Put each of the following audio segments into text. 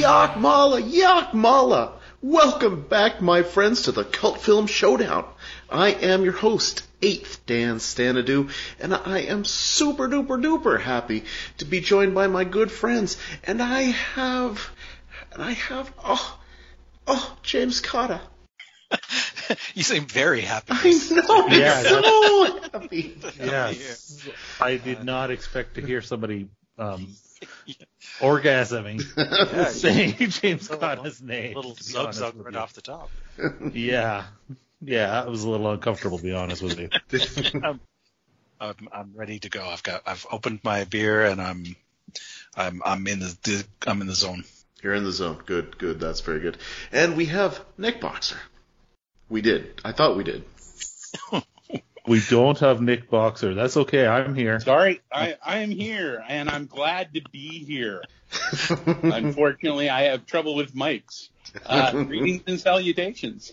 Yakmala, Yakmala! Welcome back, my friends, to the Cult Film Showdown. I am your host, 8th Dan Stanadu, and I am super duper duper happy to be joined by my good friends. And I have, and I have, oh, oh, James Cotta. you seem very happy. I know, Yeah, so happy. Yes. I did not expect to hear somebody um, orgasming saying James Connor's name. little to be zug zug right you. off the top. Yeah. Yeah, it was a little uncomfortable to be honest with you. Um, I'm, I'm ready to go. I've got I've opened my beer and I'm I'm I'm in the, the I'm in the zone. You're in the zone. Good, good. That's very good. And we have Nick Boxer. We did. I thought we did. We don't have Nick Boxer. That's okay. I'm here. Sorry, I, I am here and I'm glad to be here. Unfortunately, I have trouble with mics. Uh, greetings and salutations.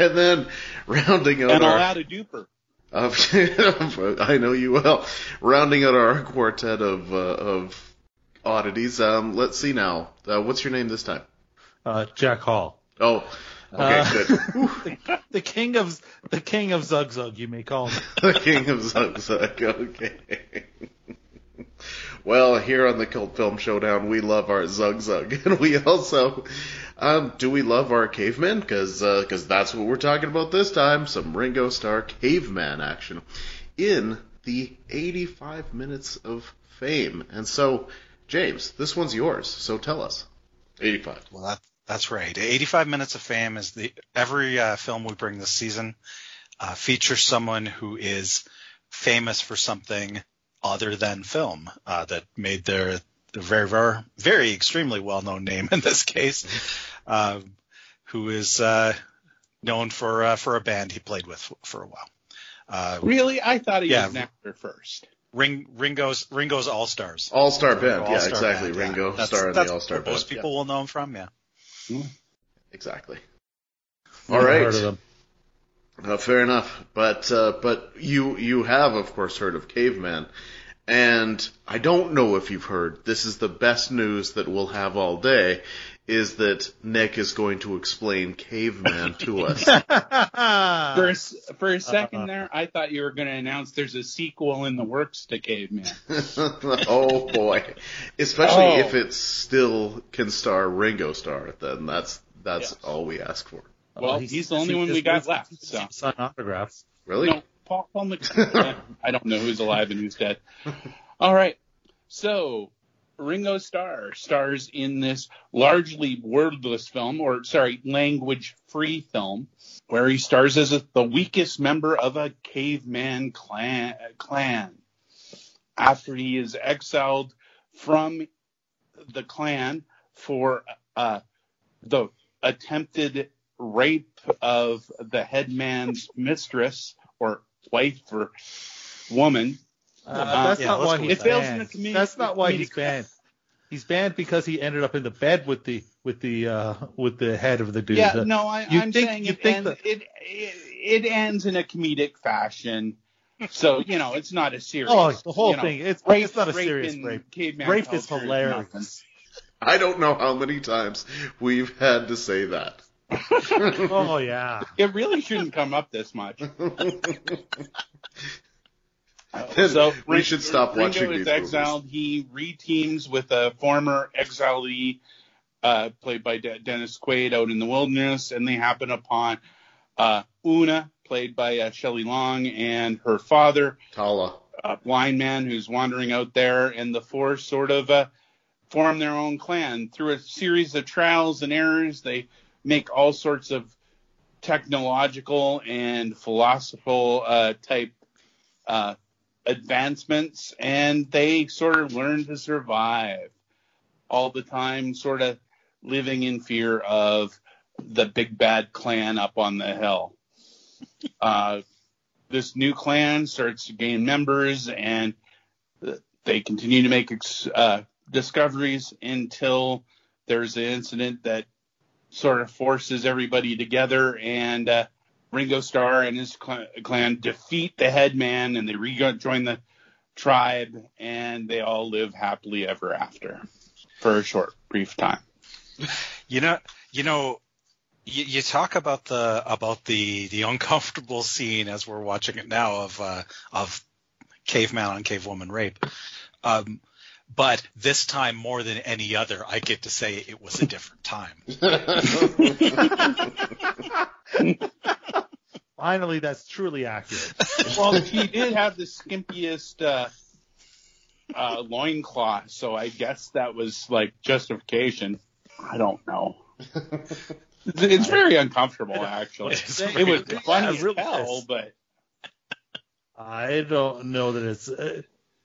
And then rounding out And I'll our, add a duper. of, I know you will. Rounding out our quartet of uh, of oddities. Um, let's see now. Uh, what's your name this time? Uh, Jack Hall. Oh, okay, Uh, good. Whew. The king of the king of Zug Zug, you may call him. the king of Zug Zug. Okay. Well, here on the Cult Film Showdown, we love our Zug Zug, and we also, um, do we love our cavemen? Because because that's what we're talking about this time. Some Ringo Starr caveman action in the 85 minutes of fame. And so, James, this one's yours. So tell us. 85. Well, that that's right. 85 minutes of fame is the every uh, film we bring this season uh, features someone who is famous for something other than film uh, that made their, their very very very extremely well known name in this case, uh, who is uh, known for uh, for a band he played with for a while. Uh, Really? I thought he Yeah. was an actor first. Ring, Ringo's Ringo's All Stars. All Star Band. yeah, All-Star exactly. Band. Ringo That's- Starr in the All Star Band. Most people will know him from, yeah. Exactly. All Never right. heard of them. Uh, fair enough, but uh, but you you have of course heard of caveman, and I don't know if you've heard. This is the best news that we'll have all day, is that Nick is going to explain caveman to us. For a, s- for a second Uh-uh. there, I thought you were going to announce there's a sequel in the works to Caveman. oh boy, especially Oh. if it still can star Ringo Starr, then that's that's Yes. all we ask for. Well, he's the only one we got left, so. Sign autographs. Really? No, Paul, Paul McCartney. I don't know who's alive and who's dead. All right. So, Ringo Starr stars in this largely wordless film, or sorry, language-free film, where he stars as a, the weakest member of a caveman clan. clan. After he is exiled from the clan for uh, the attempted rape of the headman's mistress or wife or woman. Uh, that's yeah, not why he's with It fails in banned. a That's not why he's banned. He's banned because he ended up in the bed with the with the uh, with the head of the dude. Yeah, The- no, I, you I'm think- saying you it, think end, that- it, it it ends in a comedic fashion. So you know, it's not a serious. Oh, the whole you know, thing. It's rape, it's not a rape serious in rape. Rape is hilarious. I don't know how many times we've had to say that. Oh yeah. It really shouldn't come up this much. Then so we should stop Ringo watching is these exiled. He reteams with a former exilee, uh, played by De- Dennis Quaid, out in the wilderness, and they happen upon uh, Una, played by uh, Shelley Long, and her father, Tala. a blind man who's wandering out there, and the four sort of uh, form their own clan through a series of trials and errors. They make all sorts of technological and philosophical uh, type uh, advancements, and they sort of learn to survive all the time, sort of living in fear of the big bad clan up on the hill. Uh, this new clan starts to gain members, and they continue to make uh, discoveries until there's an incident that sort of forces everybody together, and uh, Ringo Starr and his clan defeat the headman, and they rejoin the tribe, and they all live happily ever after. for a short, brief time. You know, you know, you, you talk about the about the the uncomfortable scene as we're watching it now of uh, of caveman on cavewoman rape. Um, but this time more than any other, I get to say it was a different time. Finally, that's truly accurate. well, he did have the skimpiest uh, uh, loincloth, so I guess that was like justification. I don't know. it's very uncomfortable, actually. It's It very was uncomfortable. funny Yeah, as really hell, is. but I don't know that it's. Uh,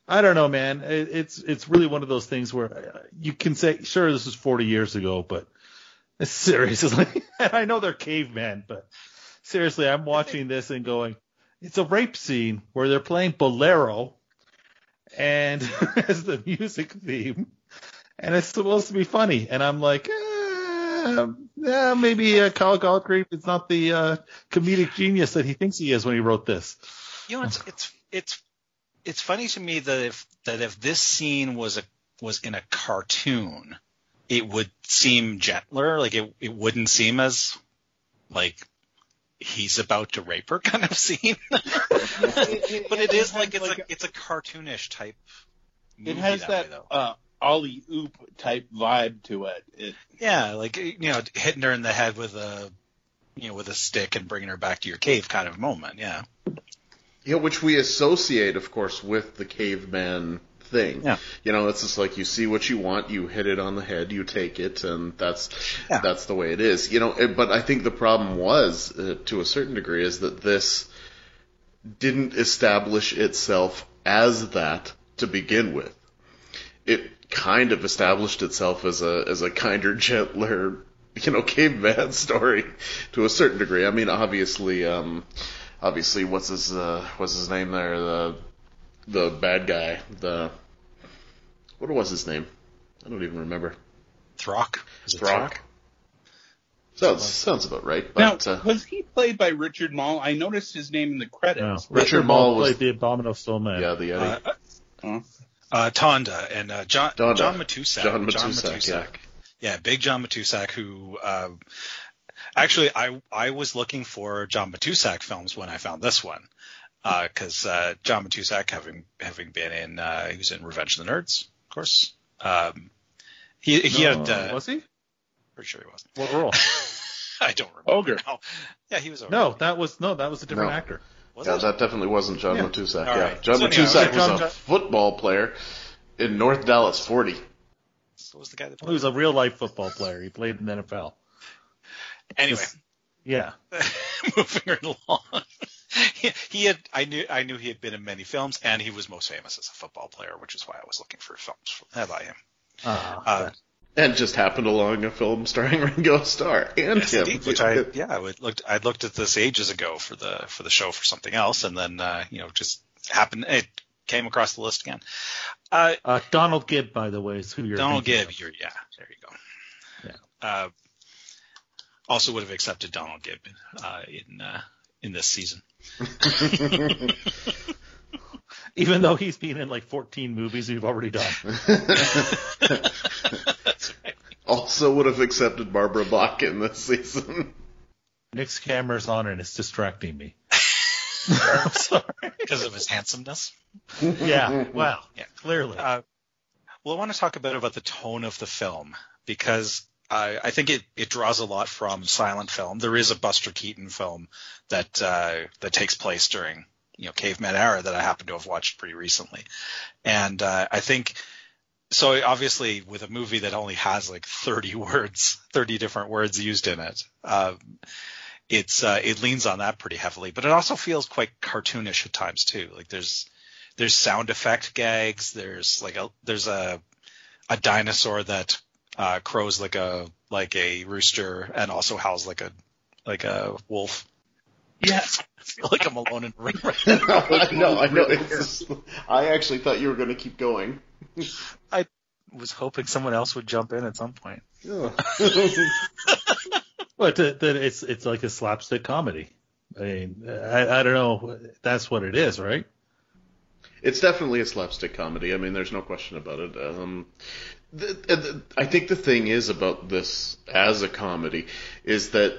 I don't know, man. It, it's it's really one of those things where uh, you can say, sure, this was 40 years ago, but seriously, and I know they're cavemen, but seriously, I'm watching this and going, it's a rape scene where they're playing bolero, and as the music theme, and it's supposed to be funny, and I'm like. Eh, yeah, maybe uh, Kyle Galgrave is not the uh, comedic genius that he thinks he is when he wrote this. You know, it's it's it's it's funny to me that if that if this scene was a was in a cartoon, it would seem gentler. Like it it wouldn't seem as like he's about to rape her kind of scene. but it is like it's a it's a cartoonish type. it has that, that way, uh, Alley Oop type vibe to it. it Yeah, like you know, hitting her in the head with a you know with a stick and bringing her back to your cave kind of moment. Yeah. Yeah, which we associate, of course, with the caveman thing. Yeah. You know, it's just like you see what you want, you hit it on the head, you take it, and that's Yeah. that's the way it is. You know, it- but I think the problem was, uh, to a certain degree, is that this didn't establish itself as that to begin with. It kind of established itself as a as a kinder, gentler, you know, caveman story to a certain degree. I mean, obviously, um, obviously, what's his uh, what's his name there? The the bad guy. The what was his name? I don't even remember. Throck. Is it Throck. Sounds sounds about right. now, uh, was he played by Richard Moll? I noticed his name in the credits. No. credits. Richard Moll was- played the Abominable Snowman. yeah, the Yeti. Uh, uh, Tonda and uh, John Tonda. John Matuszak. John Matuszak, yeah. Yeah, big John Matuszak who uh, actually I I was looking for John Matuszak films when I found this one because uh, John Matuszak having having been in uh, he was in Revenge of the Nerds, of course. Um, he he No, had uh, was he? pretty sure he was. What role? I don't remember. Ogre. now. Yeah, he was. Ogre. no, that was no, that was a different No. actor. was yeah, it? that definitely wasn't John Yeah. Matuszak. All yeah, right. John So anyhow, Matuszak John- was a John- football player in North Dallas 40. So was the guy that He was a real life football player. He played in the NFL. anyway. Just- Yeah. moving along. He, he had I knew I knew he had been in many films and he was most famous as a football player, which is why I was looking for films about him. Ah, Uh, And just happened along a film starring Ringo Starr and yes, him. indeed, which I yeah I would looked I looked at this ages ago for the for the show for something else and then uh, you know just happened it came across the list again. Uh, uh, Donald Gibb, by the way, is who you're Donald Gibb, of. you're, yeah, there you go. Yeah. Uh, also would have accepted Donald Gibb uh, in uh, in this season. Even though he's been in like 14 movies we've already done. Right. also would have accepted Barbara Bach in this season. Nick's camera's on and it's distracting me. I'm sorry. Because of his handsomeness. Yeah, well, Yeah. clearly. Uh, well, I want to talk a bit about the tone of the film because I, think it, it draws a lot from silent film. There is a Buster Keaton film that uh, that takes place during you know caveman era that I happen to have watched pretty recently, and uh, I think so. Obviously, with a movie that only has like 30 words, 30 different words used in it. Um, it's uh, it leans on that pretty heavily, but it also feels quite cartoonish at times too. Like there's there's sound effect gags. There's like a there's a a dinosaur that uh, crows like a like a rooster and also howls like a like a wolf. yes. I feel like I'm alone in the room right now. I know, I know. It's just, I actually thought you were going to keep going. I was hoping someone else would jump in at some point. Yeah. But th- that it's it's like a slapstick comedy. I mean, I, I don't know. That's what it is, right? It's definitely a slapstick comedy. I mean, there's no question about it. Um, The, the, I think the thing is about this as a comedy is that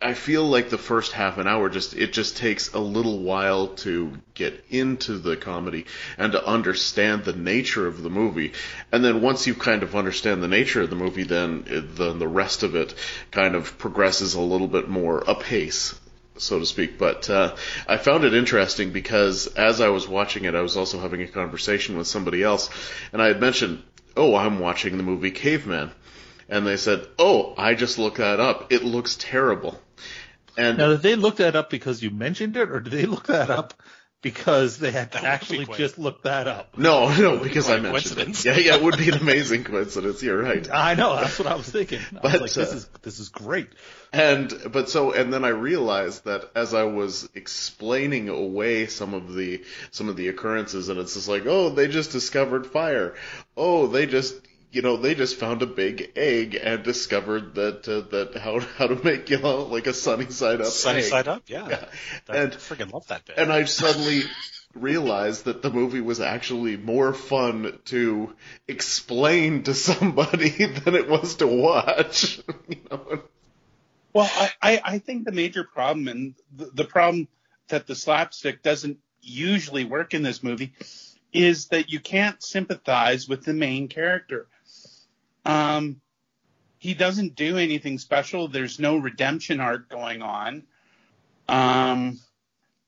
I feel like the first half an hour just it just takes a little while to get into the comedy and to understand the nature of the movie. And then once you kind of understand the nature of the movie, then then the rest of it kind of progresses a little bit more apace so to speak. But uh, I found it interesting because as I was watching it, I was also having a conversation with somebody else, and I had mentioned, "Oh, I'm watching the movie Caveman," and they said, "Oh, I just looked that up. It looks terrible." And Now, did they look that up because you mentioned it, or did they look that up because they had That actually quite- just looked that up? no, no, because I Quite a mentioned it. Yeah, yeah, it would be an amazing coincidence. You're right. I know, that's what I was thinking. I But, was like, this uh, is this is great. And but so and then I realized that as I was explaining away some of the some of the occurrences and it's just like, oh, they just discovered fire. Oh, they just you know, they just found a big egg and discovered that uh, that how how to make you know like a sunny side up Sunny egg. side up, yeah. Yeah. I And freaking love that bit. and I suddenly realized that the movie was actually more fun to explain to somebody than it was to watch. you know? Well, I, I, I think the major problem and the, the problem that the slapstick doesn't usually work in this movie is that you can't sympathize with the main character. Um, he doesn't do anything special. There's no redemption arc going on. Um,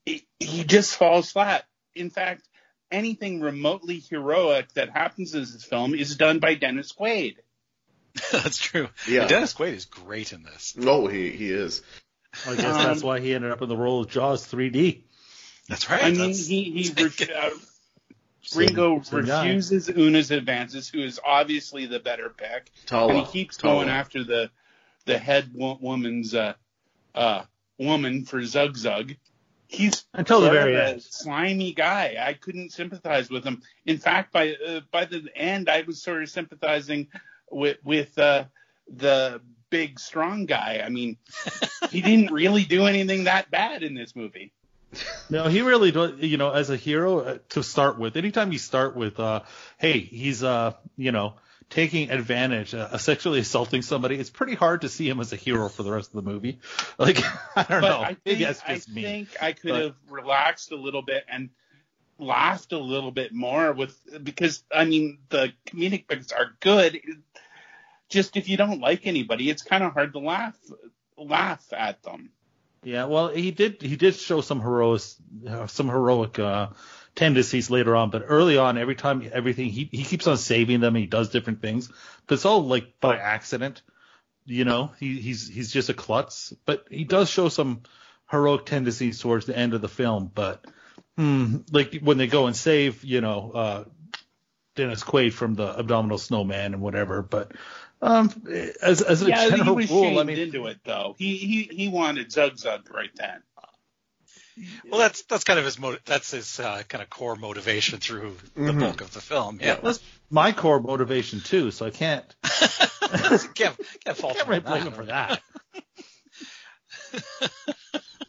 he, he just falls flat. In fact, anything remotely heroic that happens in this film is done by Dennis Quaid. That's true. Yeah. Dennis Quaid is great in this. Oh, he he is. I guess Um, that's why he ended up in the role of Jaws 3D. That's right. I mean, That's- he he re- uh, Ringo refuses Una's advances, who is obviously the better pick, and he keeps Tala. going after the the head woman's uh, uh, woman for Zug Zug. He's Until the very a end. slimy guy. I couldn't sympathize with him. In fact, by uh, by the end, I was sort of sympathizing with with uh, the big strong guy. I mean, he didn't really do anything that bad in this movie. No, he really does. You know, as a hero uh, to start with, anytime you start with, uh, hey, he's, uh, you know, taking advantage, uh, sexually assaulting somebody, it's pretty hard to see him as a hero for the rest of the movie. Like, I don't but know. I think, Maybe I me. think I could But- have relaxed a little bit and laughed a little bit more with because I mean the comedic bits are good. Just if you don't like anybody, it's kind of hard to laugh laugh at them. Yeah, well, he did he did show some heroic some heroic uh, tendencies later on, but early on, every time everything he he keeps on saving them, he does different things, but it's all like by accident. You know, he he's he's just a klutz, but he does show some heroic tendencies towards the end of the film. But hmm, like when they go and save, you know, uh, Dennis Quaid from the abdominal snowman and whatever, but. Um, as as a Yeah, he general was rule, shamed I mean, into it though. He he he wanted Zug Zug right then. well, that's that's kind of his mo- that's his uh, kind of core motivation through the Mhm. bulk of the film. Yeah, that's my core motivation too, so I can't can't can't fault can't really blame that. him for that.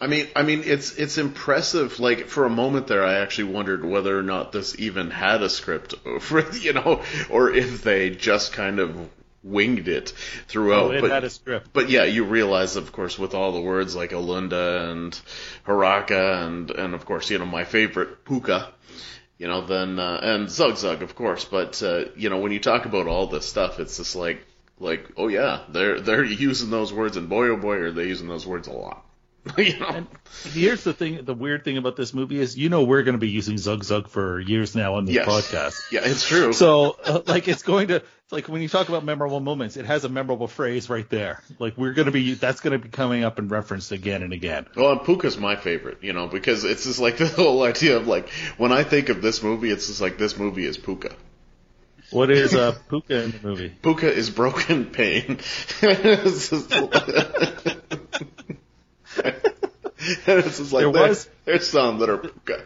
I mean, I mean, it's it's impressive. Like for a moment there, I actually wondered whether or not this even had a script, for you know, or if they just kind of winged it throughout. Oh, it but, had a script. but yeah, you realize, of course, with all the words like Olunda and Haraka and and of course, you know, my favorite Puka. You know, then uh, and Zug Zug, of course. But uh, you know, when you talk about all this stuff, it's just like like, oh yeah, they're they're using those words, and boy oh boy, are they using those words a lot. you know. And here's the thing: the weird thing about this movie is, you know, we're going to be using Zug Zug for years now on this Yes. podcast. Yeah, it's true. So, uh, like, it's going to it's like when you talk about memorable moments, it has a memorable phrase right there. Like, we're going to be that's going to be coming up and referenced again and again. well, and Puka's my favorite, you know, because it's just like the whole idea of like when I think of this movie, it's just like this movie is Puka. What is uh, Puka in the movie? Puka is broken pain. It's just- it's just like There there- was- there's some that are Puka.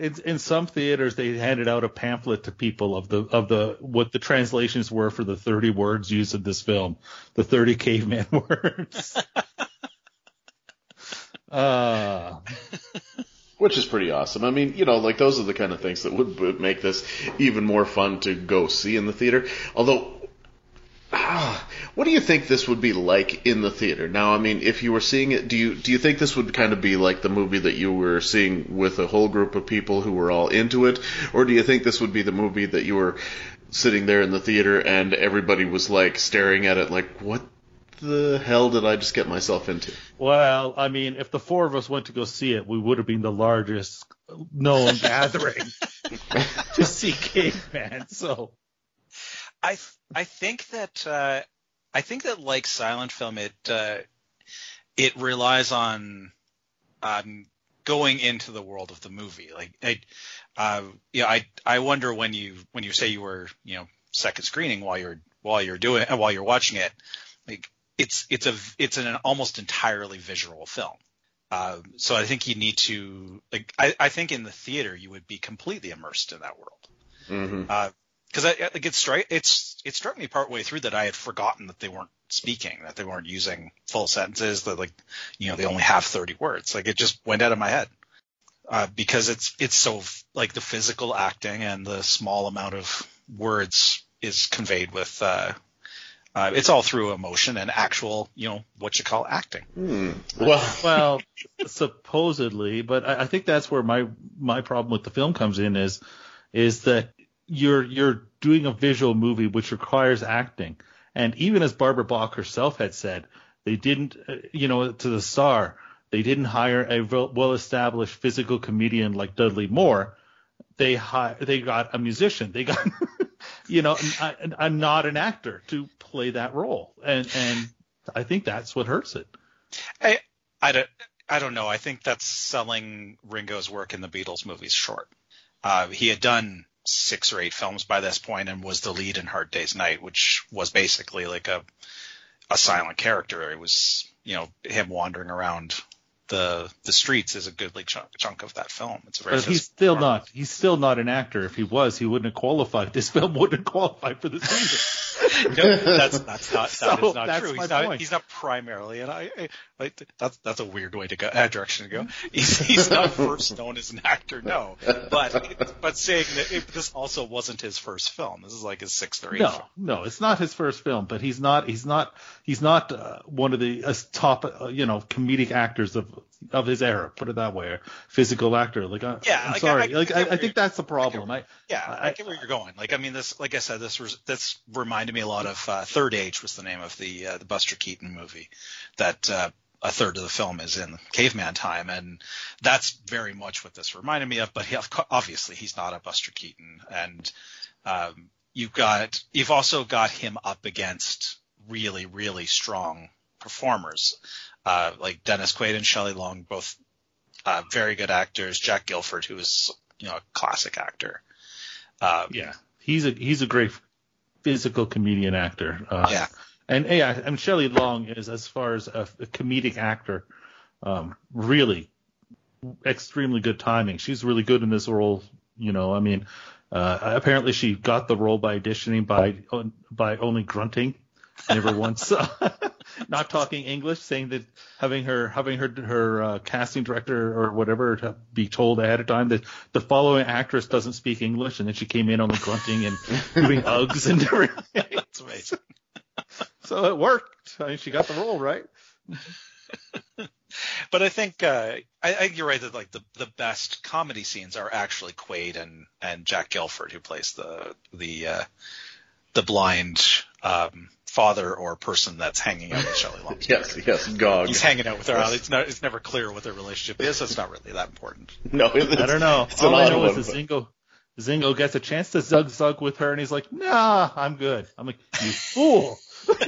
It's, in some theaters, they handed out a pamphlet to people of the of the what the translations were for the 30 words used in this film, the 30 caveman words. uh, Which is pretty awesome. I mean, you know, like those are the kind of things that would, make this even more fun to go see in the theater. Although what do you think this would be like in the theater? Now, I mean, if you were seeing it, do you do you think this would kind of be like the movie that you were seeing with a whole group of people who were all into it, or do you think this would be the movie that you were sitting there in the theater and everybody was like staring at it like, what the hell did I just get myself into? Well, I mean, if the four of us went to go see it, we would have been the largest known gathering to see Caveman. So I I think that uh, I think that like silent film, it uh, it relies on um, going into the world of the movie. Like, I, uh, yeah, I I wonder when you when you say you were you know second screening while you're while you're doing while you're watching it, like it's it's a it's an almost entirely visual film. Uh, so I think you need to like I, I think in the theater you would be completely immersed in that world. Mm-hmm. Uh, because I like it struck it's it struck me partway through that I had forgotten that they weren't speaking, that they weren't using full sentences, that like you know they only have thirty words. Like it just went out of my head uh, because it's it's so like the physical acting and the small amount of words is conveyed with. Uh, uh, it's all through emotion and actual, you know, what you call acting. Hmm. Well, well, supposedly, but I, I think that's where my my problem with the film comes in is is that you're you're doing a visual movie which requires acting, and even as Barbara Bach herself had said, they didn't, uh, you know, to the star, they didn't hire a well established physical comedian like Dudley Moore. They hi- they got a musician. They got, you know, a, not an actor to play that role, and and I think that's what hurts it. I I don't I don't know. I think that's selling Ringo's work in the Beatles movies short. Uh, he had done six or eight films by this point and was the lead in Hard Day's Night, which was basically like a a silent character. It was you know him wandering around the the streets is a goodly chunk, chunk of that film. It's a very but he's still not he's still not an actor. If he was, he wouldn't have qualified. This film wouldn't qualify for the no, that's that's not So that is not that's true. He's not he's not primarily and I, I like that's that's a weird way to go uh, direction to go. He's he's not first known as an actor, no. But but saying that if this also wasn't his first film. This is like his sixth or eighth. No, film. no, it's not his first film, but he's not he's not he's not uh, one of the uh, top uh, you know comedic actors of of his era. Put it that way, physical actor. Like I, Yeah, I'm like, sorry, I- like I I, I think that's the problem. I, Yeah, I, I- get where you're going. Like, I mean, this, like I said, this was this reminded me a lot of uh, Third Age was the name of the uh, the Buster Keaton movie that uh, a third of the film is in caveman time, and that's very much what this reminded me of. But he, obviously, he's not a Buster Keaton, and um, you've got you've also got him up against really really strong performers uh, like Dennis Quaid and Shelley Long, both uh, very good actors. Jack Gilford, who is you know a classic actor. Um, yeah, he's a he's a great physical comedian actor. Uh, Yeah. and yeah, and Shelley Long is as far as a, a comedic actor, um, really extremely good timing. She's really good in this role. You know, I mean, uh, apparently she got the role by auditioning by by only grunting, never once not talking English, saying that having her having her her uh, casting director or whatever to be told ahead of time that the following actress doesn't speak English, and then she came in only grunting and doing ugs and everything. That's amazing. So it worked. I mean, she got the role right. But I think uh, I, I you're right that like the, the best comedy scenes are actually Quaid and, and Jack Gilford who plays the the uh, the blind um, father or person that's hanging out with Shelley Long. yes, yes, Gog. He's hanging out with her. It's not. It's never clear what their relationship is. So it's not really that important. no, it's, I don't know. It's an All I know is that but- Zingo Zingo gets a chance to zug zug with her, and he's like, "Nah, I'm good." I'm like, "You fool."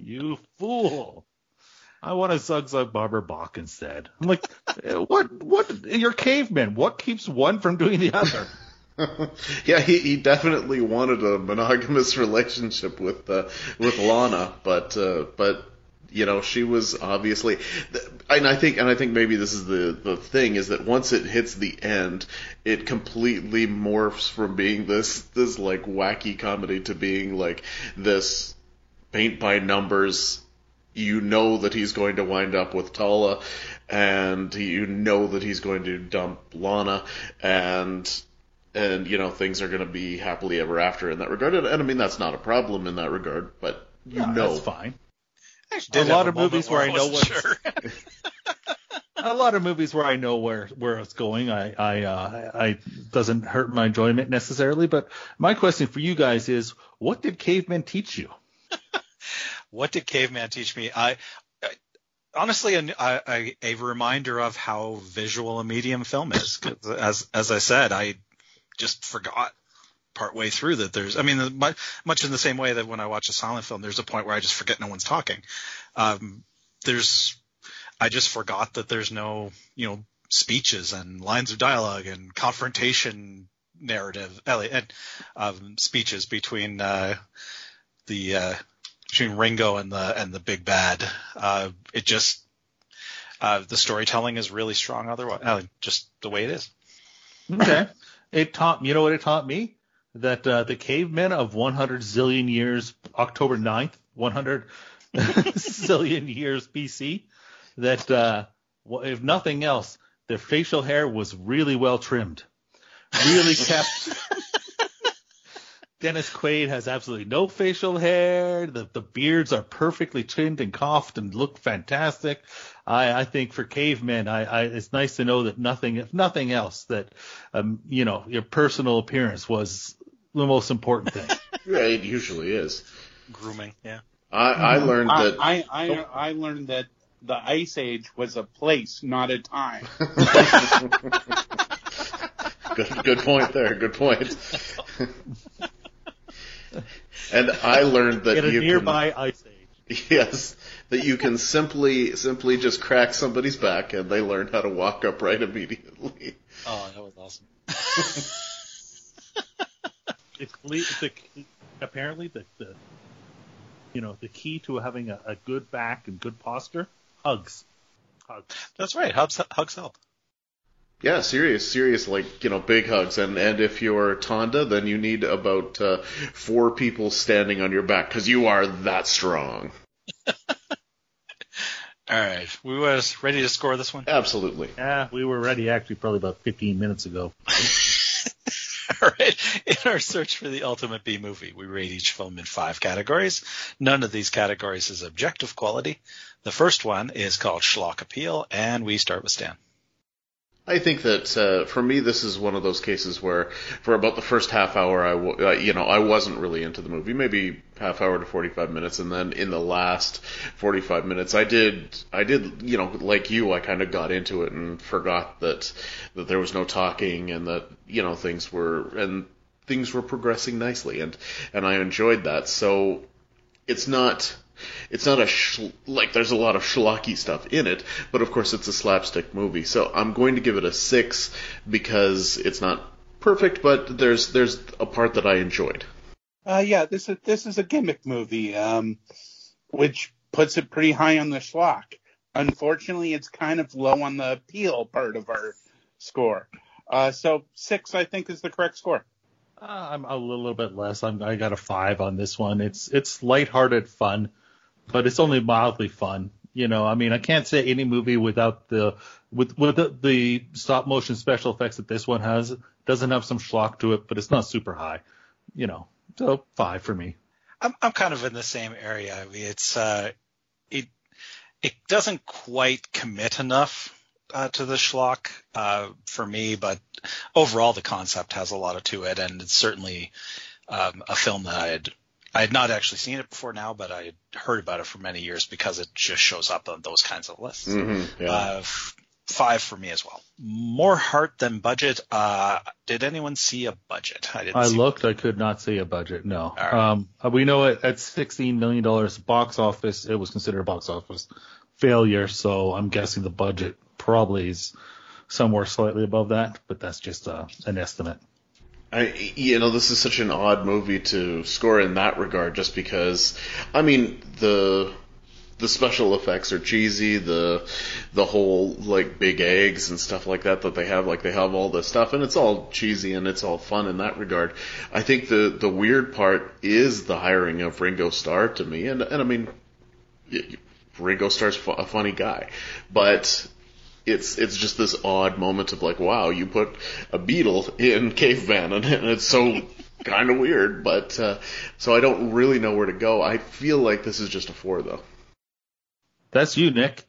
you fool. I want to zug zug Barbara Bach instead. I'm like, eh, what? What? You're cavemen. What keeps one from doing the other? yeah, he, he definitely wanted a monogamous relationship with uh, with Lana, but uh, but you know she was obviously, and I think and I think maybe this is the the thing is that once it hits the end, it completely morphs from being this this like wacky comedy to being like this paint by numbers. You know that he's going to wind up with Tala, and you know that he's going to dump Lana, and and you know things are going to be happily ever after in that regard. And, and I mean that's not a problem in that regard, but you Yeah, know, that's fine. Actually, A lot have of movies where I know wasn't sure. a lot of movies where I know where where it's going, I I uh, I doesn't hurt my enjoyment necessarily. But my question for you guys is, what did Cavemen teach you? what did caveman teach me i, I honestly a, a, a reminder of how visual a medium film is 'Cause as as i said i just forgot partway through that there's i mean much in the same way that when i watch a silent film there's a point where i just forget no one's talking um, there's i just forgot that there's no you know speeches and lines of dialogue and confrontation narrative and um, speeches between uh, the uh, between Ringo and the and the big bad. Uh, it just uh, the storytelling is really strong. Otherwise, uh, just the way it is. Okay, it taught you know what it taught me that uh, the cavemen of 100 zillion years, October 9th, 100 zillion years BC, that uh, if nothing else, their facial hair was really well trimmed, really kept. Dennis Quaid has absolutely no facial hair. The the beards are perfectly trimmed and coiffed and look fantastic. I, I think for cavemen, I, I it's nice to know that nothing, if nothing else, that um, you know your personal appearance was the most important thing. yeah, it usually is. Grooming, yeah. I, I learned that. I, I, I learned that the Ice Age was a place, not a time. good, good point there. Good point. and I learned that In a you nearby ice age. can, yes, that you can simply simply just crack somebody's back and they learn how to walk upright immediately. Oh, that was awesome. It's, cle- it's apparently the, the you know the key to having a, a good back and good posture hugs. Hugs. That's right. Hugs, hugs help. Yeah, serious, serious, like you know, big hugs. And and if you're Tonda, then you need about uh, four people standing on your back because you are that strong. All right, we was ready to score this one. Absolutely. Yeah, we were ready actually probably about 15 minutes ago. All right. In our search for the ultimate B movie, we rate each film in five categories. None of these categories is objective quality. The first one is called Schlock Appeal, and we start with Stan. I think that uh, for me, this is one of those cases where, for about the first half hour, I w- uh, you know I wasn't really into the movie. Maybe half hour to forty five minutes, and then in the last forty five minutes, I did I did you know like you, I kind of got into it and forgot that that there was no talking and that you know things were and things were progressing nicely, and and I enjoyed that. So it's not it's not a sh- like there's a lot of schlocky stuff in it, but of course it's a slapstick movie. So I'm going to give it a six because it's not perfect, but there's there's a part that I enjoyed. Uh, yeah, this is this is a gimmick movie, um, which puts it pretty high on the schlock. Unfortunately, it's kind of low on the appeal part of our score. Uh, so six, I think, is the correct score. Uh, I'm a little bit less. I'm, I got a five on this one. It's it's lighthearted fun, but it's only mildly fun. You know, I mean, I can't say any movie without the with with the, the stop motion special effects that this one has doesn't have some schlock to it, but it's not super high. You know, so five for me. I'm I'm kind of in the same area. I mean, it's uh, it it doesn't quite commit enough uh, to the schlock uh, for me, but overall the concept has a lot of to it, and it's certainly um, a film that I had I had not actually seen it before now, but I had heard about it for many years because it just shows up on those kinds of lists. Mm-hmm, yeah. Uh, f- five for me as well. More heart than budget. Uh, did anyone see a budget? I didn't. I see looked. I could not see a budget. No. right. Um, uh, we know it at 16 million dollars box office. It was considered a box office failure. So I'm guessing the budget probably is somewhere slightly above that, but that's just uh, an estimate. I, you know, this is such an odd movie to score in that regard, just because, I mean, the the special effects are cheesy. The the whole like big eggs and stuff like that that they have, like they have all this stuff, and it's all cheesy and it's all fun in that regard. I think the the weird part is the hiring of Ringo Starr to me, and and I mean, Ringo Starr's a funny guy, but it's it's just this odd moment of like, wow, you put a Beatle in caveman, and, and it's so kind of weird. But uh, so I don't really know where to go. I feel like this is just a four though. That's you, Nick.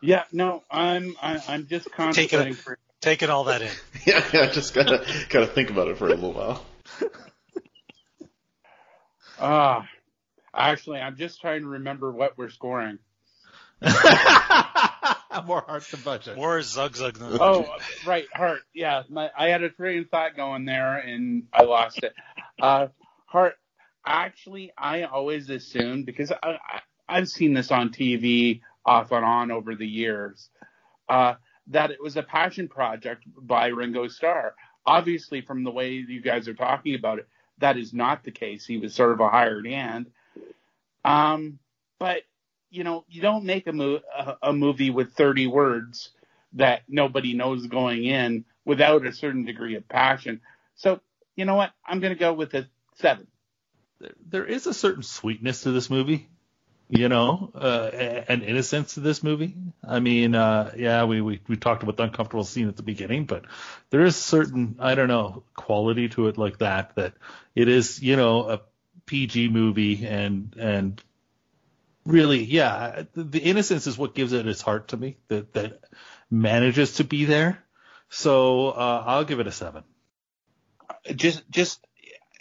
Yeah, no, I'm I, I'm just contemplating. For, Taking all that in. yeah, yeah, just gotta gotta think about it for a little while. Ah, actually, I'm just trying to remember what we're scoring. More heart to budget. More zug zug than Budget. Oh, right, heart. Yeah, my, I had a train of thought going there and I lost it. Uh, heart. Actually, I always assumed because I, I, I've seen this on TV off and on over the years, uh, that it was a passion project by Ringo Starr. Obviously, from the way you guys are talking about it, that is not the case. He was sort of a hired hand. Um, but you know, you don't make a, mo- a, movie with 30 words that nobody knows going in without a certain degree of passion. So, you know what? I'm going to go with a seven. There, there is a certain sweetness to this movie, you know, uh, an innocence to this movie. I mean, uh, yeah, we, we, we talked about the uncomfortable scene at the beginning, but there is certain, I don't know, quality to it like that, that it is, you know, a PG movie and, and really, yeah, the, the innocence is what gives it its heart to me that, that manages to be there. So, uh, I'll give it a seven. Just, just,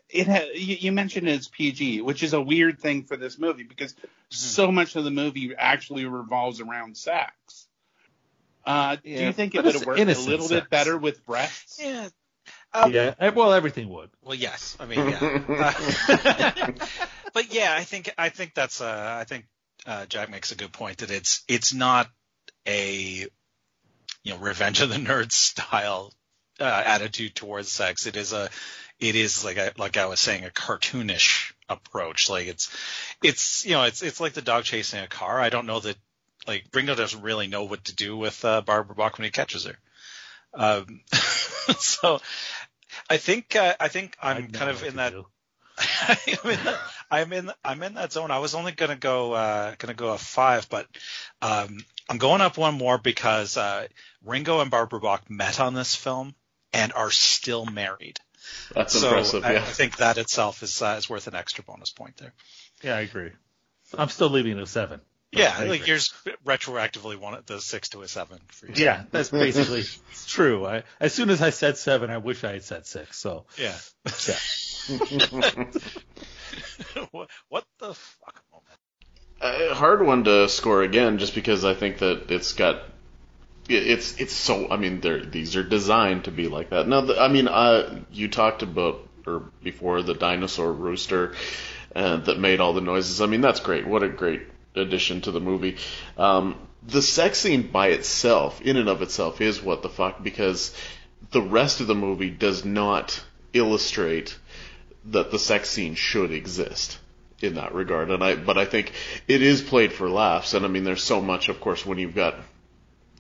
it ha- you, you mentioned it's PG, which is a weird thing for this movie because so much of the movie actually revolves around sex. Uh, do you think it would have worked a little sex. bit better with breasts? Yeah. Um, yeah, well, everything would. Well, yes. I mean, yeah. Uh, but yeah, I think I think that's uh, I think uh, Jack makes a good point that it's it's not a you know Revenge of the Nerds style uh, attitude towards sex. It is a it is like a, like I was saying a cartoonish approach. Like it's it's you know it's it's like the dog chasing a car. I don't know that like Ringo doesn't really know what to do with uh, Barbara Bach when he catches her. Um, so I think uh, I think I'm I'd kind of in that. I'm in, the, I'm in I'm in that zone. I was only gonna go uh, gonna go a five, but um, I'm going up one more because uh, Ringo and Barbara Bach met on this film and are still married. That's so impressive. I, yeah. I think that itself is uh, is worth an extra bonus point there. Yeah, I agree. I'm still leaving it a seven. Yeah, I like agree. yours reretroactively wanted the six to a seven for you. Yeah, that's basically true. I, as soon as I said seven, I wish I had said six. So Yeah. yeah, what, the fuck moment? a hard one to score again, just because I think that it's got it's it's so. I mean, these are designed to be like that. Now, the, I mean, uh, you talked about or before the dinosaur rooster uh, that made all the noises. I mean, that's great. What a great addition to the movie. Um, the sex scene by itself, in and of itself, is what the fuck because the rest of the movie does not illustrate that the sex scene should exist in that regard. And I, but I think it is played for laughs. And I mean, there's so much, of course, when you've got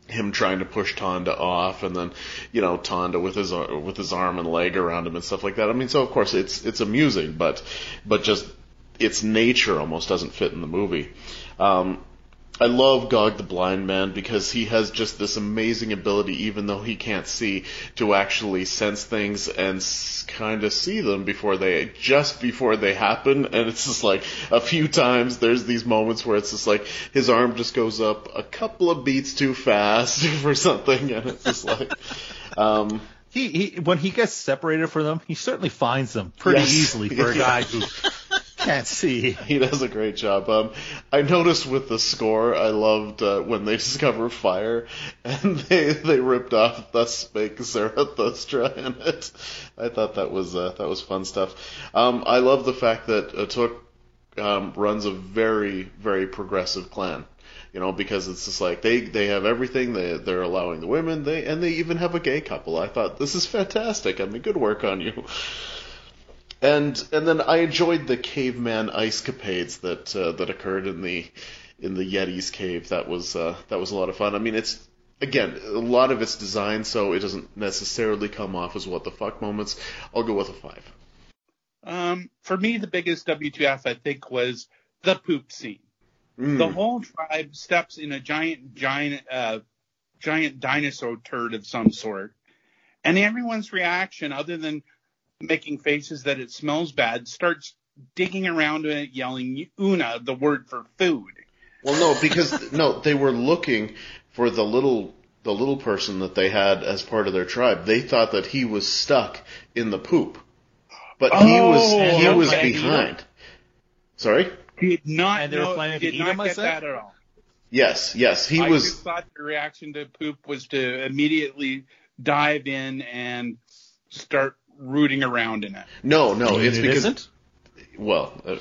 him trying to push Tonda off, and then you know Tonda with his with his arm and leg around him and stuff like that. I mean, so of course it's it's amusing, but but just its nature almost doesn't fit in the movie. Um, I love Gog the Blind Man because he has just this amazing ability, even though he can't see, to actually sense things and s- kind of see them before they, just before they happen. And it's just like a few times there's these moments where it's just like his arm just goes up a couple of beats too fast for something, and it's just like, um, he, he when he gets separated from them, he certainly finds them pretty Yes. easily for a guy who can't see. He does a great job. Um, I noticed with the score, I loved uh, when they discover fire and they they ripped off "Thus Spake Zarathustra" in it. I thought that was uh, that was fun stuff. Um, I love the fact that Atouk um, runs a very very progressive clan. You know, because it's just like they they have everything. They they're allowing the women. They and they even have a gay couple. I thought this is fantastic. I mean, good work on you. And and then I enjoyed the caveman ice capades that uh, that occurred in the in the Yeti's cave. That was uh, that was a lot of fun. I mean, it's again a lot of it's designed so it doesn't necessarily come off as what the fuck moments. I'll go with a five. Um, for me, the biggest WTF I think was the poop scene. Mm. The whole tribe steps in a giant, giant uh, giant dinosaur turd of some sort. And everyone's reaction, other than making faces that it smells bad, starts digging around in it, yelling "una," the word for food. Well, no, because no, they were looking for the little the little person that they had as part of their tribe. They thought that he was stuck in the poop, but he was Oh, he was behind. Sorry. Did not And they were know, planning to did eat not him, I get said? that at all. Yes, yes, he I was. just thought the reaction to poop was to immediately dive in and start rooting around in it. No, no, it's it because isn't. well, uh,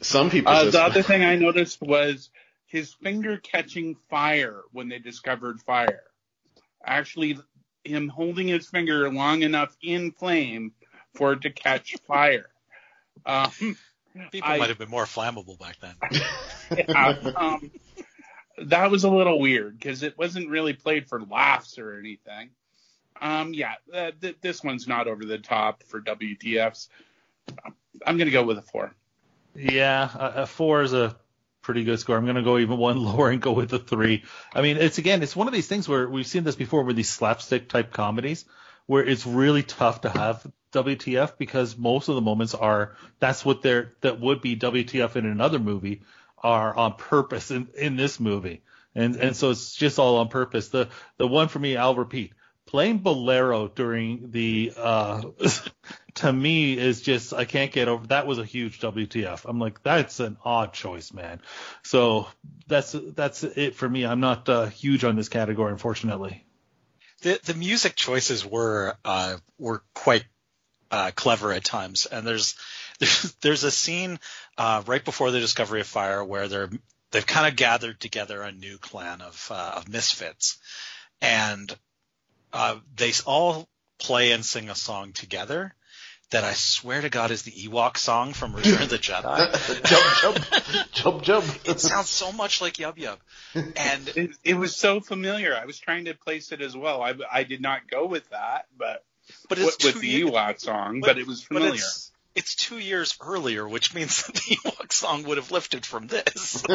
some people Uh, just the other thing I noticed was his finger catching fire when they discovered fire. Actually, him holding his finger long enough in flame for it to catch fire. Um, People I- might have been more flammable back then. yeah, um, that was a little weird because it wasn't really played for laughs or anything. Um, yeah, uh, th- this one's not over the top for WTFs. I'm going to go with a four. Yeah, a, a four is a pretty good score. I'm going to go even one lower and go with a three. I mean, it's again, it's one of these things where we've seen this before with these slapstick type comedies where it's really tough to have WTF because most of the moments are that's what they're that would be WTF in another movie are on purpose in, in this movie. And and so it's just all on purpose. The the one for me, I'll repeat. Playing Bolero during the uh to me is just I can't get over that was a huge WTF. I'm like that's an odd choice, man. So that's that's it for me. I'm not uh, huge on this category, unfortunately. The the music choices were uh, were quite uh, clever at times, and there's there's there's a scene uh, right before the discovery of fire where they're they've kind of gathered together a new clan of uh, of misfits, and uh, they all play and sing a song together that I swear to God is the Ewok song from Return of the Jedi. jump, jump, jump, jump. It sounds so much like Yub Yub, and It, it was so familiar. I was trying to place it as well. I, I did not go with that, but but with, it's with two the Ewok song, but- but, it was but familiar. it's it's two years earlier, which means that the Ewok song would have lifted from this.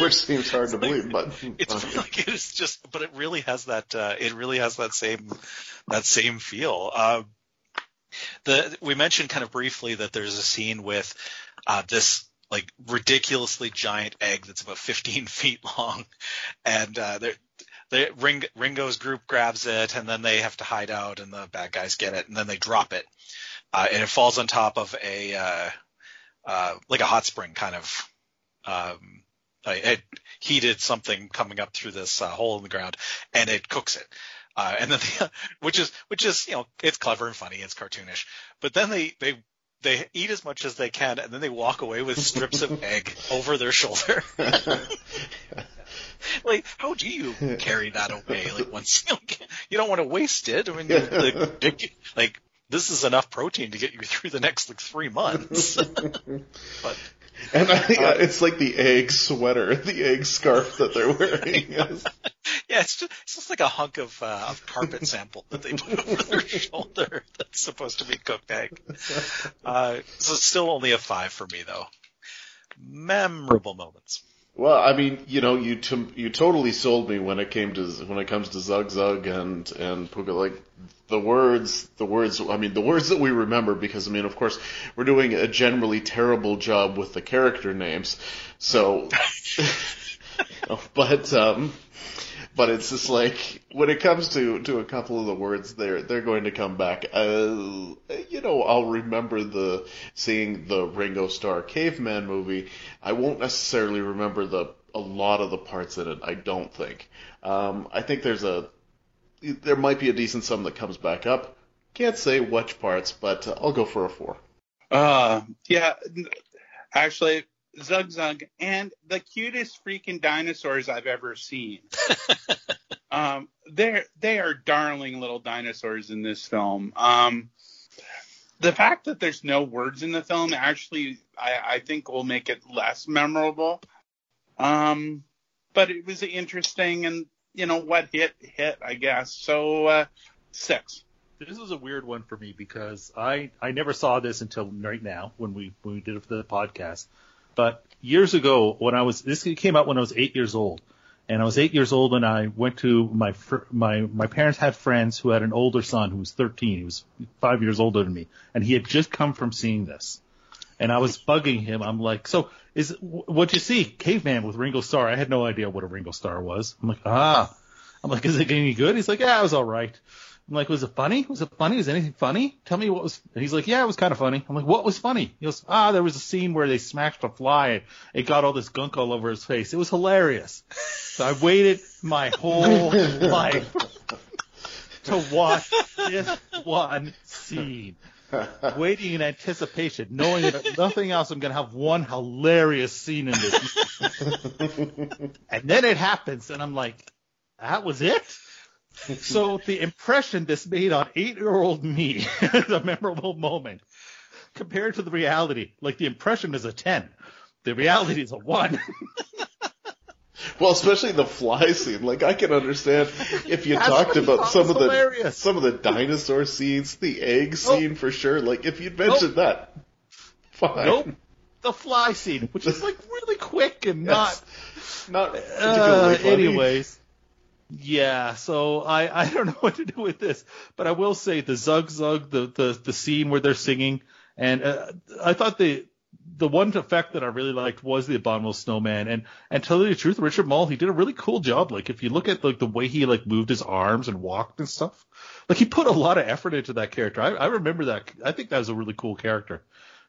Which seems hard to believe, but It's like it is just, but it really has that. Uh, it really has that same that same feel. Uh, the we mentioned kind of briefly that there's a scene with uh, this like ridiculously giant egg that's about 15 feet long, and uh, they're. Ring, Ringo's group grabs it, and then they have to hide out, and the bad guys get it, and then they drop it, uh, and it falls on top of a uh, uh, like a hot spring kind of um, it heated something coming up through this uh, hole in the ground, and it cooks it. Uh, and then, the, which is which is you know it's clever and funny, it's cartoonish. But then they they they eat as much as they can, and then they walk away with strips of egg over their shoulder. like, how do you carry that away? Like once you you don't want to waste it. I mean, like, like this is enough protein to get you through the next like three months. but and I, it's like the egg sweater, the egg scarf that they're wearing. Yeah, it's just, it's just like a hunk of, uh, of carpet sample that they put over their shoulder that's supposed to be cooked egg. Uh, so it's still only a five for me though. Memorable moments. Well, I mean, you know, you t- you totally sold me when it came to when it comes to Zug Zug and and Puka. Like the words, the words. I mean, the words that we remember because I mean, of course, we're doing a generally terrible job with the character names. So, but um, but it's just like when it comes to to a couple of the words, they're they're going to come back. Uh, you know, I'll remember the seeing the Ringo Starr Caveman movie. I won't necessarily remember the a lot of the parts in it. I don't think. Um, I think there's a there might be a decent sum that comes back up. Can't say which parts, but I'll go for a four. Uh, yeah, actually, Zug Zug and the cutest freaking dinosaurs I've ever seen. um, they're they are darling little dinosaurs in this film. Um, the fact that there's no words in the film actually, I, I think, will make it less memorable. Um, but it was interesting, and you know what hit hit, I guess. So uh, six. This is a weird one for me because I I never saw this until right now when we when we did it for the podcast. But years ago, when I was this came out when I was eight years old, and I was eight years old, and I went to my fr- my my parents had friends who had an older son who was 13. He was five years older than me, and he had just come from seeing this. And I was bugging him. I'm like, so is what you see? Caveman with Ringo Starr. I had no idea what a Ringo Starr was. I'm like, ah. I'm like, is it any good? He's like, yeah, it was all right. I'm like, was it funny? Was it funny? Was anything funny? Tell me what was. And he's like, yeah, it was kind of funny. I'm like, what was funny? He goes, ah, there was a scene where they smashed a fly and it got all this gunk all over his face. It was hilarious. So I waited my whole life to watch this one scene. Waiting in anticipation, knowing that nothing else, I'm going to have one hilarious scene in this. and then it happens, and I'm like, that was it? So the impression this made on eight-year-old me is a memorable moment compared to the reality. Like the impression is a 10. The reality is a 1. Well, especially the fly scene. Like I can understand if you That's talked about some of the hilarious. some of the dinosaur scenes, the egg Nope. scene for sure. Like if you'd mentioned that, fine. nope. The fly scene, which is like really quick and not Yes. Not particularly Uh, anyways, yeah. So I I don't know what to do with this, but I will say the Zug Zug, the the the scene where they're singing, and uh, I thought the the one effect that I really liked was the abominable snowman, and and to tell you the truth, Richard Moll he did a really cool job. Like if you look at like the way he like moved his arms and walked and stuff, like he put a lot of effort into that character. I, I remember that. I think that was a really cool character.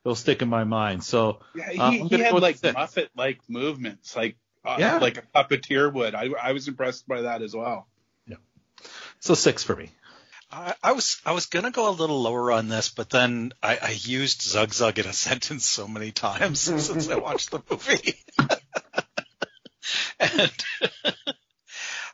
It'll stick in my mind. So Yeah, he, Uh, he had like. Muppet like movements, like uh, Yeah. like a puppeteer would. I, I was impressed by that as well. Yeah. so six for me. I, I was I was gonna go a little lower on this, but then I, I used Zug Zug in a sentence so many times since I watched the movie. and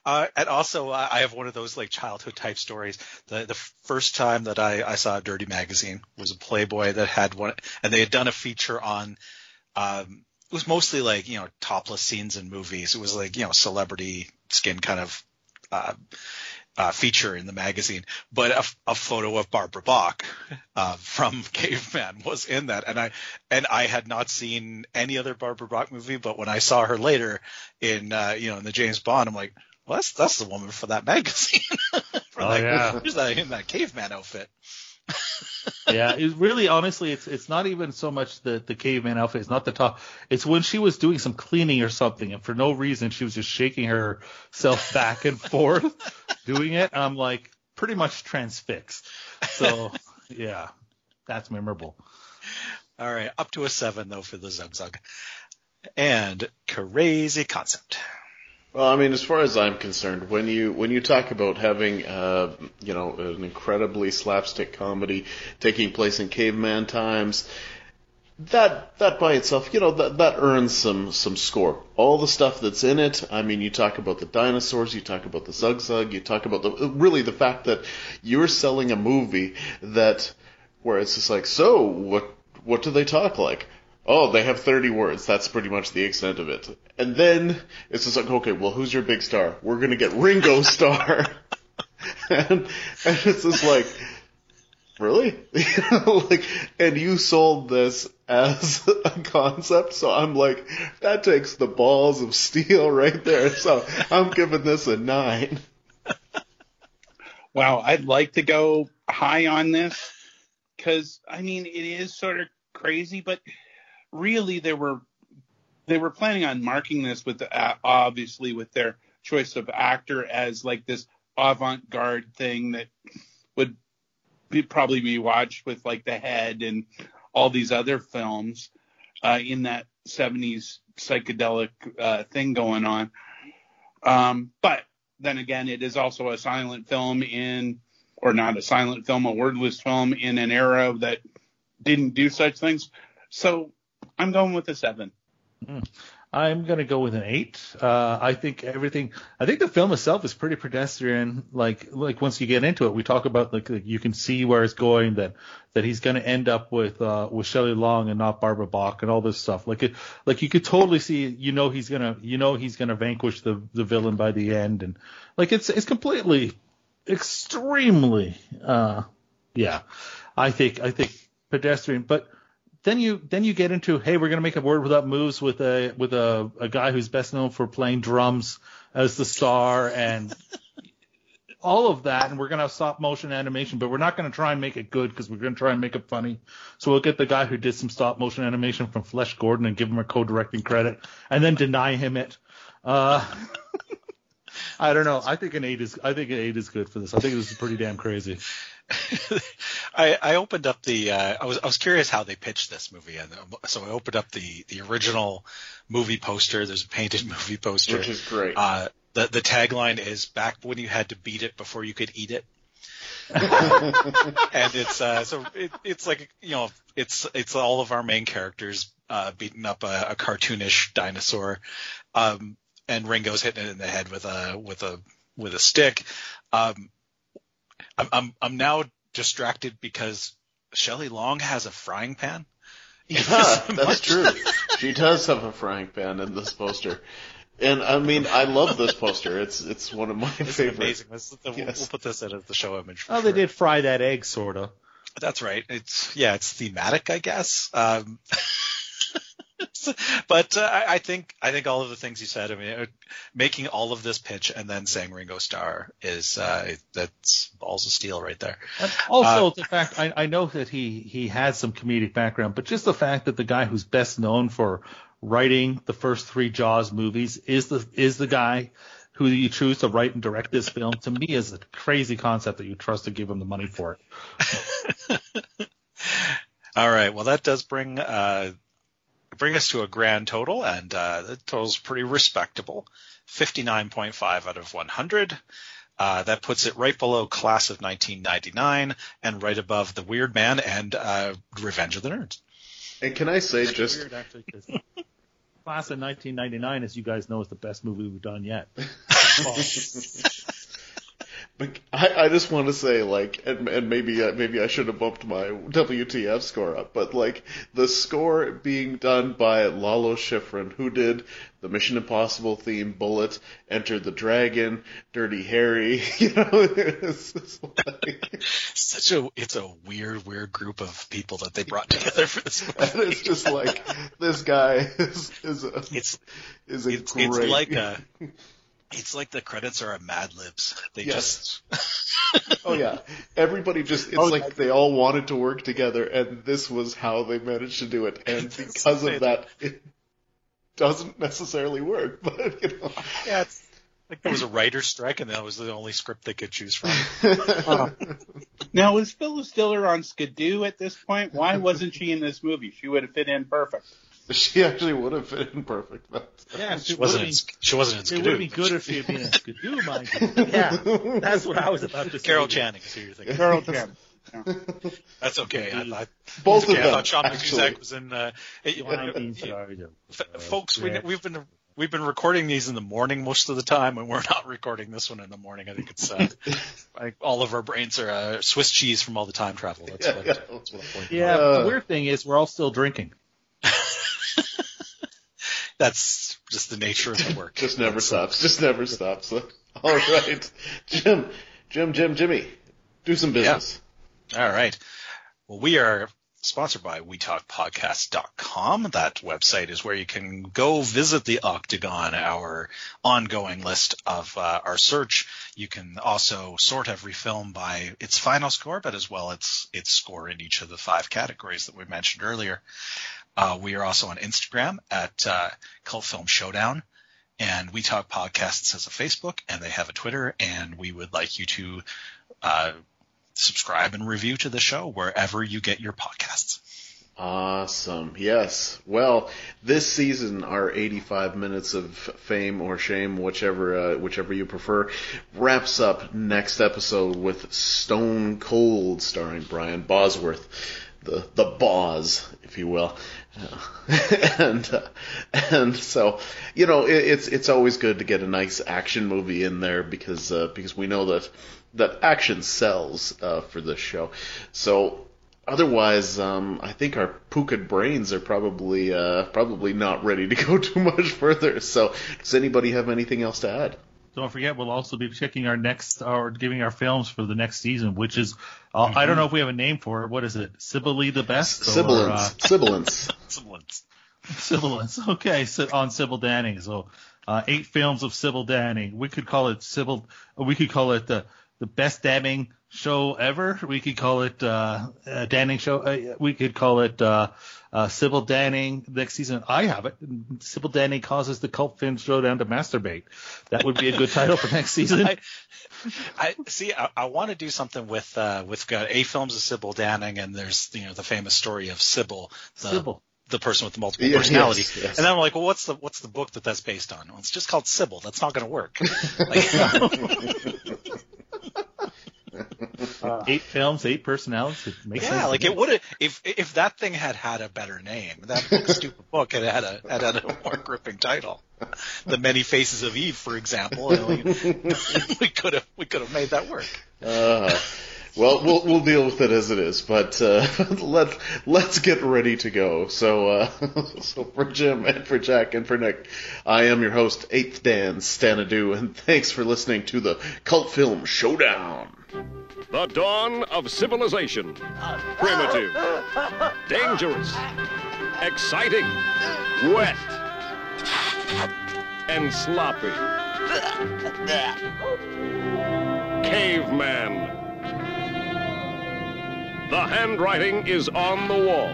uh, and also I I have one of those like childhood type stories. The the first time that I, I saw a Dirty magazine was a Playboy that had one, and they had done a feature on. Um, it was mostly like you know topless scenes in movies. It was like you know celebrity skin kind of. Uh, uh, feature in the magazine, but a, a photo of Barbara Bach uh, from Caveman was in that, and I and I had not seen any other Barbara Bach movie, but when I saw her later in uh, you know in the James Bond, I'm like, well, that's that's the woman for that magazine. for Oh, that, yeah. who's that in that Caveman outfit? yeah, it really honestly it's it's not even so much the the caveman outfit, it's not the top. It's when she was doing some cleaning or something and for no reason she was just shaking herself back and forth doing it. I'm like pretty much transfixed. So, yeah. That's memorable. All right, up to a seven though for the Zug Zug, and crazy concept. Well, I mean, as far as I'm concerned, when you when you talk about having, uh, you know, an incredibly slapstick comedy taking place in caveman times, that that by itself, you know, that that earns some some score. All the stuff that's in it. I mean, you talk about the dinosaurs, you talk about the Zug Zug, you talk about the really the fact that you're selling a movie that where it's just like, so what what do they talk like? Oh, they have 30 words. That's pretty much the extent of it. And then it's just like, okay, well, who's your big star? We're gonna get Ringo Starr. and, and it's just like, really? like, and you sold this as a concept, so I'm like, that takes the balls of steel right there. So I'm giving this a nine. Wow, I'd like to go high on this because I mean it is sort of crazy, but really they were they were planning on marking this with uh, obviously with their choice of actor as like this avant-garde thing that would be, probably be watched with like The Head and all these other films uh, in that 70s psychedelic uh, thing going on. Um, but then again, it is also a silent film in, or not a silent film, a wordless film in an era that didn't do such things. So I'm going with a seven. I'm gonna go with an eight. Uh, I think everything. I think the film itself is pretty pedestrian. Like like once you get into it, we talk about like, like you can see where it's going. That that he's gonna end up with uh, with Shelley Long and not Barbara Bach and all this stuff. Like it like you could totally see. You know he's gonna you know he's gonna vanquish the the villain by the end. And like it's it's completely extremely uh yeah. I think I think pedestrian, but then you then you get into hey, we're gonna make a word without moves with a with a, a guy who's best known for playing drums as the star and all of that, and we're gonna have stop motion animation, but we're not gonna try and make it good because we're gonna try and make it funny. So we'll get the guy who did some stop motion animation from Flesh Gordon and give him a co-directing credit, and then deny him it. Uh, I don't know. I think an eight is I think an eight is good for this. I think this is pretty damn crazy. I, I opened up the uh, I was I was curious how they pitched this movie, and um, so I opened up the the original movie poster. There's a painted movie poster, Which is great. Uh, the the tagline is "Back when you had to beat it before you could eat it." and it's uh, so it, it's like you know it's it's all of our main characters uh, beating up a, a cartoonish dinosaur, um, and Ringo's hitting it in the head with a with a with a stick. Um, I'm I'm I'm now distracted because Shelley Long has a frying pan. Yeah, that's true. She does have a frying pan in this poster. And I mean, I love this poster. It's it's one of my It's favorite. amazing. This, the, we'll, Yes. we'll put this in as the show image. For Oh, sure. they did fry that egg, sorta. That's right. It's yeah, it's thematic, I guess. Um, but uh, I, I think I think all of the things you said. I mean, uh, making all of this pitch and then saying Ringo Starr is uh, that's balls of steel right there. And also the fact I, I know that he he has some comedic background, but just the fact that the guy who's best known for writing the first three Jaws movies is the is the guy who you choose to write and direct this film to me is a crazy concept that you trust to give him the money for it. All right. Well, that does bring uh, bring us to a grand total, and uh, the total's pretty respectable, fifty nine point five out of one hundred. Uh, that puts it right below Class of 1999 and right above The Weird Man and uh, Revenge of the Nerds. And can I say just Weird, actually, 'cause Class of 1999, as you guys know, is the best movie we've done yet. But I, I just want to say, like, and, and maybe uh, maybe I should have bumped my WTF score up, but like the score being done by Lalo Schifrin, who did the Mission Impossible theme, Bullitt, Enter the Dragon, Dirty Harry, you know, it's like, Such a it's a weird weird group of people that they brought together for this and it's just like this guy is is a, It's is a it's, great. it's like a it's like the credits are a Mad Libs. They Yes. just Oh yeah, everybody just it's Oh, like they all wanted to work together, and this was how they managed to do it. And because of that, it doesn't necessarily work. But you know, yeah, it's like there was a writer's strike and that was the only script they could choose from. Uh, now, was Phyllis Diller on Skidoo at this point? Why wasn't she in this movie? She would have fit in perfect. she actually would have fit in perfect. But, Yeah, She wasn't in, she wasn't in It would have been good if she had been in Skidoo, mind you. Yeah, that's what I was about to say. Carol Channing is who you're thinking. Carol Chan. That's okay. I, I, Both okay, of I thought Sean actually. Cusack was in. Uh, it- Wine being charged of, F- uh, folks, we, we've been we've been recording these in the morning most of the time, and we're not recording this one in the morning. I think it's uh, like all of our brains are uh, Swiss cheese from all the time travel. That's Yeah, what, yeah. that's what Yeah, Uh. the weird thing is we're all still drinking. That's just the nature of the work. just never That's, stops. Just never stops. All right, Jim, Jim, Jim, Jimmy, do some business. All right. Well, we are sponsored by WeTalkPodcast.com. That website is where you can go visit the Octagon, our ongoing list of uh, our search. You can also sort every film by its final score, but as well its its score in each of the five categories that we mentioned earlier. Uh, we are also on Instagram at uh, Cult Film Showdown. And We Talk Podcasts has a Facebook and they have a Twitter, and we would like you to uh, subscribe and review to the show wherever you get your podcasts. Awesome. Yes. Well, this season, our 85 minutes of fame or shame, whichever uh, whichever you prefer, wraps up next episode with Stone Cold, starring Brian Bosworth, the the Boz, if you will. And uh, and so you know it, it's it's always good to get a nice action movie in there because uh, because we know that that action sells uh, for this show. So Otherwise, um, I think our puka brains are probably uh, probably not ready to go too much further. So, does anybody have anything else to add? Don't forget, we'll also be checking our next or giving our films for the next season, which is uh, mm-hmm. I don't know if we have a name for it. What is it? Sibylle the best? Sibilance. Uh, Sibilance. Sibilance. Sibilance. Okay, so on Sybil Danning. So uh, eight films of Sybil Danning. We could call it Sybil. We could call it the the best damning show ever. We could call it uh, a Danning show. Uh, we could call it uh, uh, Sybil Danning next season. I have it. Sybil Danning causes the cult film showdown to masturbate. That would be a good title for next season. I, I see. I, I want to do something with uh, with got eight films of Sybil Danning, and there's you know the famous story of Sybil. The, Sybil the person with the multiple yeah, personality. Yes, yes. And then I'm like, well, what's the what's the book that that's based on? Well, it's just called Sybil. That's not going to work. Like, uh, eight films, eight personalities. It makes yeah, like it would have if if that thing had had a better name. That stupid book had had a had had a more gripping title. The Many Faces of Eve, for example. we, we could have we could have made that work. Uh, well, we'll we'll deal with it as it is, but uh, let let's get ready to go. So, uh, so for Jim and for Jack and for Nick, I am your host, Eighth Dan Stanadu, and thanks for listening to the Cult Film Showdown. The dawn of civilization. Primitive, dangerous, exciting, wet, and sloppy. Caveman. The handwriting is on the wall.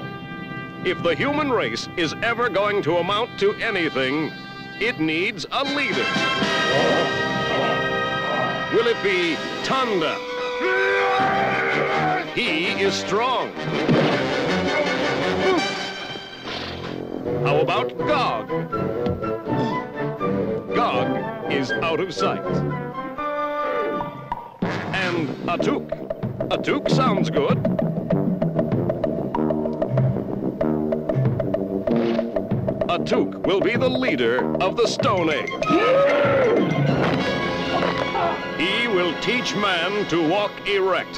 If the human race is ever going to amount to anything, it needs a leader. Will it be Tonda? He is strong. How about Gog? Gog is out of sight. And Atouk. Atouk sounds good. Atouk will be the leader of the Stone Age. He will teach man to walk erect.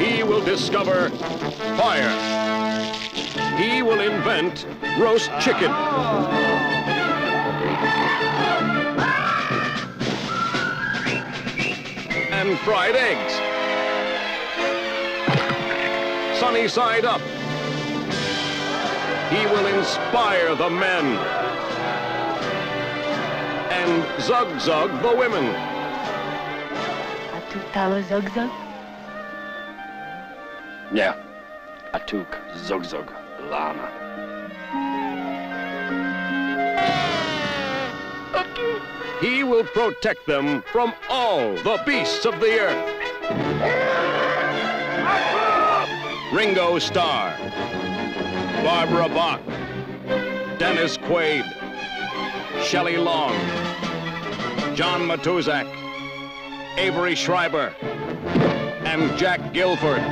He will discover fire. He will invent roast chicken. And fried eggs. Sunny side up. He will inspire the men and Zug Zug the women. Atouk Tala Zug Zug? Yeah, Atouk Zug Zug Lana. He will protect them from all the beasts of the earth. Ringo Starr, Barbara Bach, Dennis Quaid, Shelley Long, John Matuszak, Avery Schreiber, and Jack Gilford.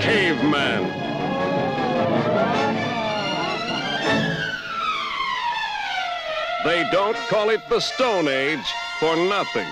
Caveman. They don't call it the Stone Age for nothing.